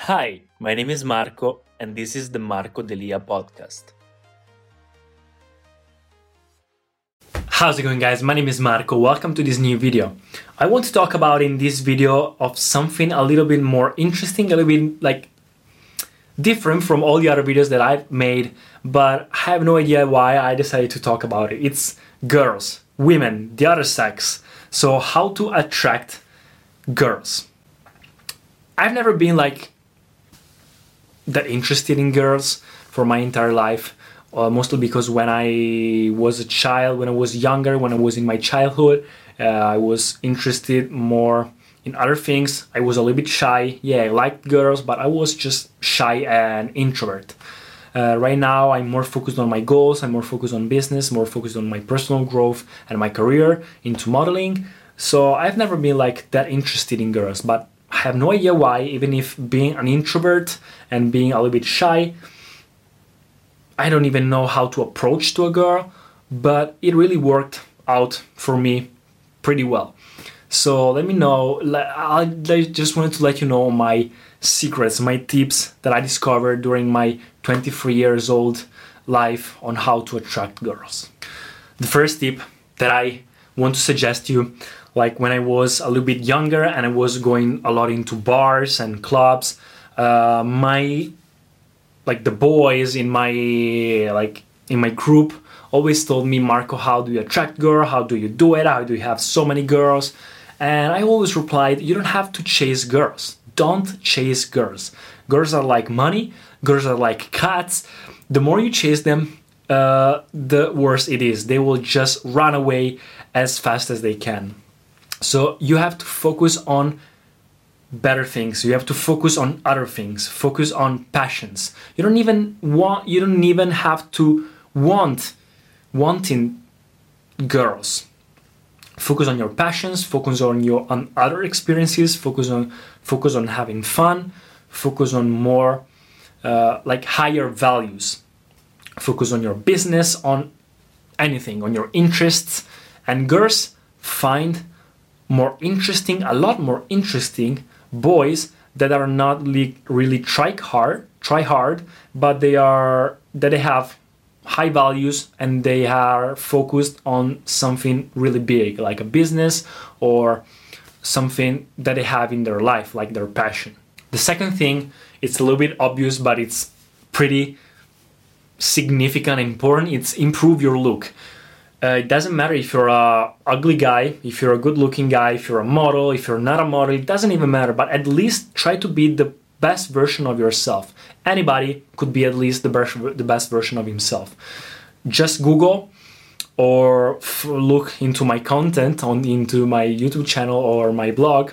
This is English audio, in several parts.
Hi, my name is Marco, and this is the Marco Delia podcast. How's it going, guys? My name is Marco. Welcome to this new video. I want to talk about in this video of something a little bit more interesting, a little bit like different from all the other videos that I've made, but I have no idea why I decided to talk about it. It's girls, women, the other sex. So, how to attract girls. I've never been like that interested in girls for my entire life. Uh, mostly because when I was a child, when I was younger, when I was in my childhood, uh, I was interested more in other things. I was a little bit shy. Yeah, I liked girls, but I was just shy and introvert. Uh, right now, I'm more focused on my goals. I'm more focused on business, more focused on my personal growth and my career into modeling. So I've never been like that interested in girls, but have no idea why. Even if being an introvert and being a little bit shy, I don't even know how to approach to a girl, but it really worked out for me pretty well. So let me know. I just wanted to let you know my secrets, my tips that I discovered during my 23 years old life on how to attract girls. The first tip that I want to suggest you like when I was a little bit younger and I was going a lot into bars and clubs, uh, my like the boys in my like in my group always told me marco how do you attract girl? How do you do it? How do you have so many girls? And i always replied you don't have to chase girls. Don't chase girls. Girls are like money. Girls are like cats. The more you chase them uh, the worse it is. They will just run away as fast as they can so you have to focus on better things. You have to focus on other things. Focus on passions. You don't even want you don't even have to want wanting girls. Focus on your passions. Focus on your on other experiences. Focus on focus on having fun. Focus on more uh, like higher values. Focus on your business on anything on your interests. And girls find more interesting a lot more interesting boys that are not really try hard, try hard, but they are that they have high values and they are focused on something really big, like a business or something that they have in their life, like their passion. The second thing, it's a little bit obvious, but it's pretty significant and important. It's improve your look. Uh, it doesn't matter if you're a ugly guy, if you're a good-looking guy, if you're a model, if you're not a model. It doesn't even matter. But at least try to be the best version of yourself. Anybody could be at least the best, the best version of himself. Just Google or f- look into my content on into my YouTube channel or my blog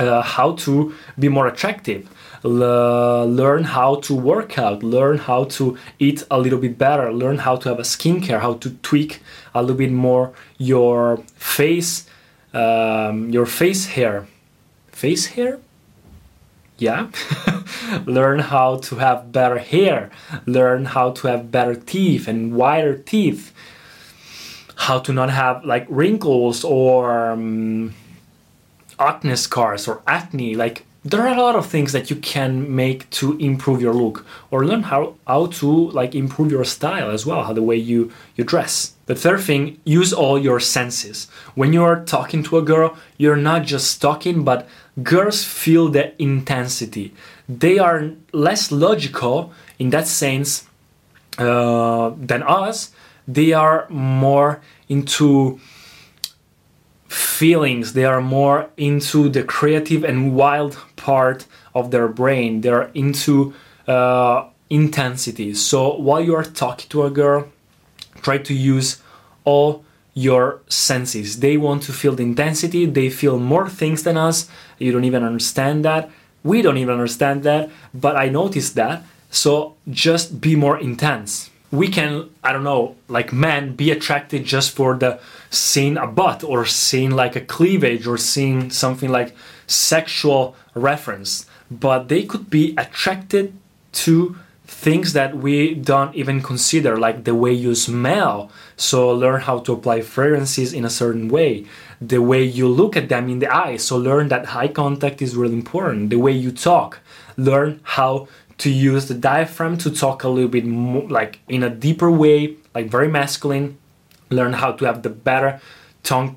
uh, how to be more attractive learn how to work out, learn how to eat a little bit better, learn how to have a skincare, how to tweak a little bit more your face, um, your face hair, face hair. Yeah, learn how to have better hair, learn how to have better teeth and whiter teeth, how to not have like wrinkles or um, acne scars or acne, like there are a lot of things that you can make to improve your look or learn how, how to like improve your style as well how the way you you dress the third thing use all your senses when you are talking to a girl you're not just talking but girls feel the intensity. They are less logical in that sense uh, than us. They are more into feelings. They are more into the creative and wild part of their brain. They are into uh, intensity. So while you are talking to a girl, try to use all your senses. They want to feel the intensity, they feel more things than us. You don't even understand that. We don't even understand that, but I noticed that. So just be more intense. We can, I don't know, like men, be attracted just for the seeing a butt or seeing like a cleavage or seeing something like sexual reference, but they could be attracted to things that we don't even consider, like the way you smell. So learn how to apply fragrances in a certain way. The way you look at them in the eye. So learn that eye contact is really important. The way you talk. Learn how to use the diaphragm to talk a little bit more, like in a deeper way, like very masculine. Learn how to have the better tongue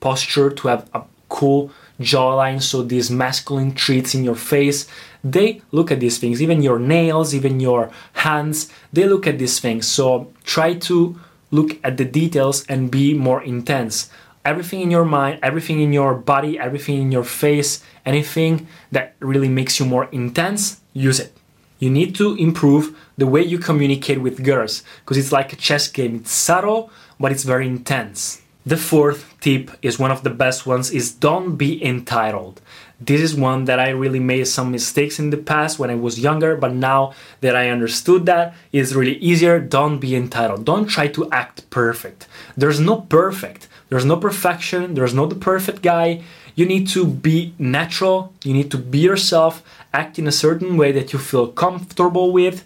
posture to have a cool jawline. So these masculine traits in your face they look at these things even your nails even your hands they look at these things so try to look at the details and be more intense everything in your mind everything in your body everything in your face anything that really makes you more intense use it you need to improve the way you communicate with girls because it's like a chess game it's subtle but it's very intense the fourth tip is one of the best ones is don't be entitled this is one that I really made some mistakes in the past when I was younger, but now that I understood that, it's really easier. Don't be entitled. Don't try to act perfect. There's no perfect. There's no perfection. There's no the perfect guy. You need to be natural. You need to be yourself. Act in a certain way that you feel comfortable with.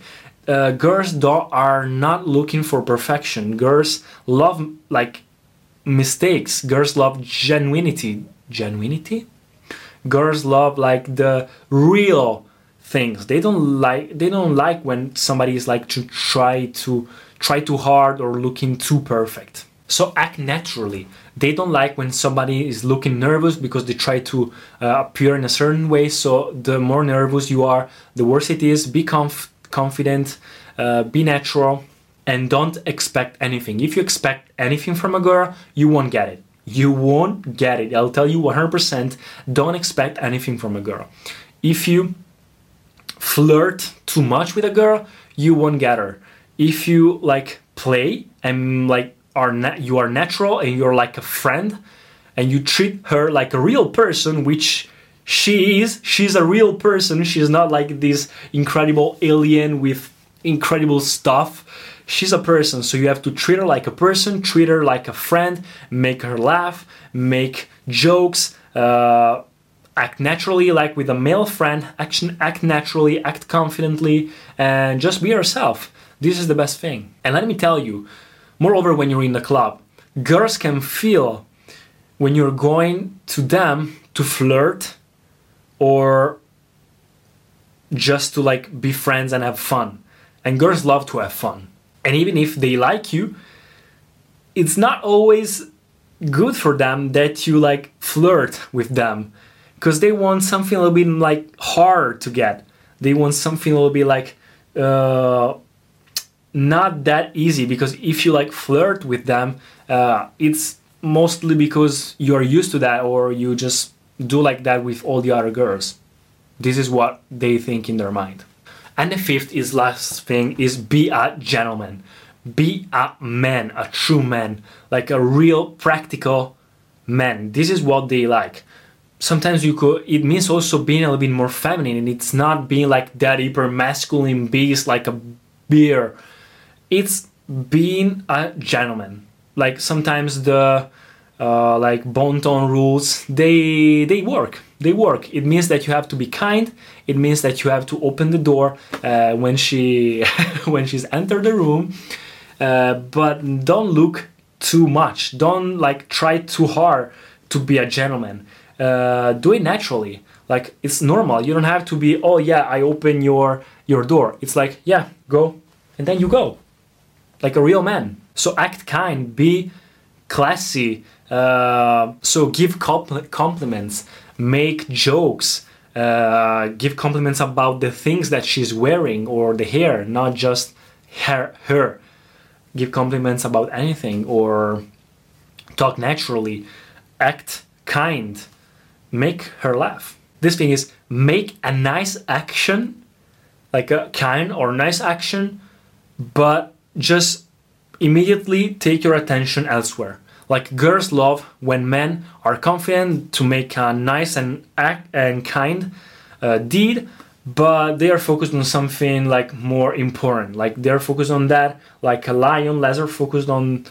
Uh, girls do- are not looking for perfection. Girls love like mistakes. Girls love genuinity. Genuinity? girls love like the real things they don't like they don't like when somebody is like to try to try too hard or looking too perfect so act naturally they don't like when somebody is looking nervous because they try to uh, appear in a certain way so the more nervous you are the worse it is be conf- confident uh, be natural and don't expect anything if you expect anything from a girl you won't get it you won't get it. I'll tell you 100%. Don't expect anything from a girl. If you flirt too much with a girl, you won't get her. If you like play and like are na- you are natural and you're like a friend and you treat her like a real person, which she is, she's a real person. She's not like this incredible alien with incredible stuff she's a person, so you have to treat her like a person, treat her like a friend, make her laugh, make jokes, uh, act naturally like with a male friend, action, act naturally, act confidently, and just be yourself. This is the best thing. And let me tell you, moreover, when you're in the club, girls can feel when you're going to them to flirt or just to like be friends and have fun. And girls love to have fun. And even if they like you it's not always good for them that you like flirt with them. Because they want something a little bit like hard to get. They want something a little bit like uh, not that easy because if you like flirt with them uh, it's mostly because you're used to that or you just do like that with all the other girls this is what they think in their mind and the fifth is last thing is be a gentleman. Be a man, a true man, like a real practical man. This is what they like. Sometimes you could it means also being a little bit more feminine and it's not being like that hyper masculine beast like a bear. It's being a gentleman. Like sometimes the uh, like bon ton rules they they work. They work. It means that you have to be kind. It means that you have to open the door uh, when she when she's entered the room. Uh, but don't look too much. Don't like try too hard to be a gentleman. Uh, do it naturally. Like it's normal. You don't have to be oh yeah i open your your door. It's like yeah go. And then you go like a real man so act kind be classy uh, so give compl- compliments make jokes, uh, give compliments about the things that she's wearing or the hair, not just her. her. Give compliments about anything or talk naturally, act kind, make her laugh. This thing is make a nice action, like a kind or nice action, but just immediately take your attention elsewhere. Like girls love when men are confident to make a nice and act and kind uh, deed, but they are focused on something like more important. Like they're focused on that, like a lion, laser focused on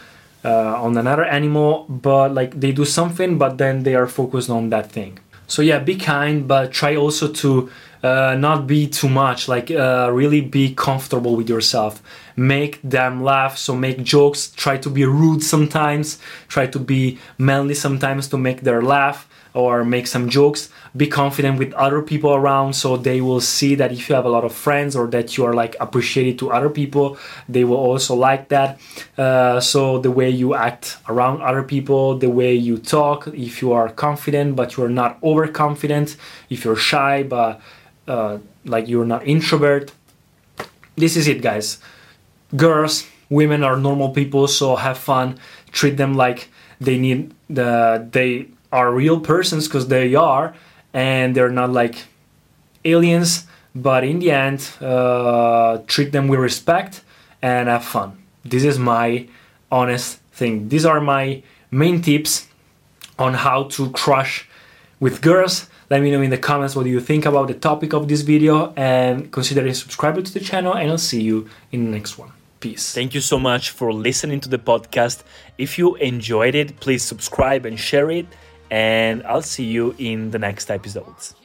uh, on another animal, but like they do something, but then they are focused on that thing. So yeah, be kind, but try also to uh, not be too much. Like uh, really be comfortable with yourself. Make them laugh. So make jokes. Try to be rude sometimes. Try to be manly sometimes to make their laugh or make some jokes be confident with other people around so they will see that if you have a lot of friends or that you are like appreciated to other people they will also like that uh, so the way you act around other people the way you talk if you are confident but you're not overconfident if you're shy but uh, like you're not introvert. This is it guys. Girls women are normal people so have fun. Treat them like they need the they are real persons because they are and they're not like aliens. But in the end uh, treat them with respect and have fun. This is my honest thing. These are my main tips on how to crush with girls let me know in the comments what you think about the topic of this video and consider subscribing to the channel and i'll see you in the next one. Peace. Thank you so much for listening to the podcast. If you enjoyed it please subscribe and share it and I'll see you in the next episodes.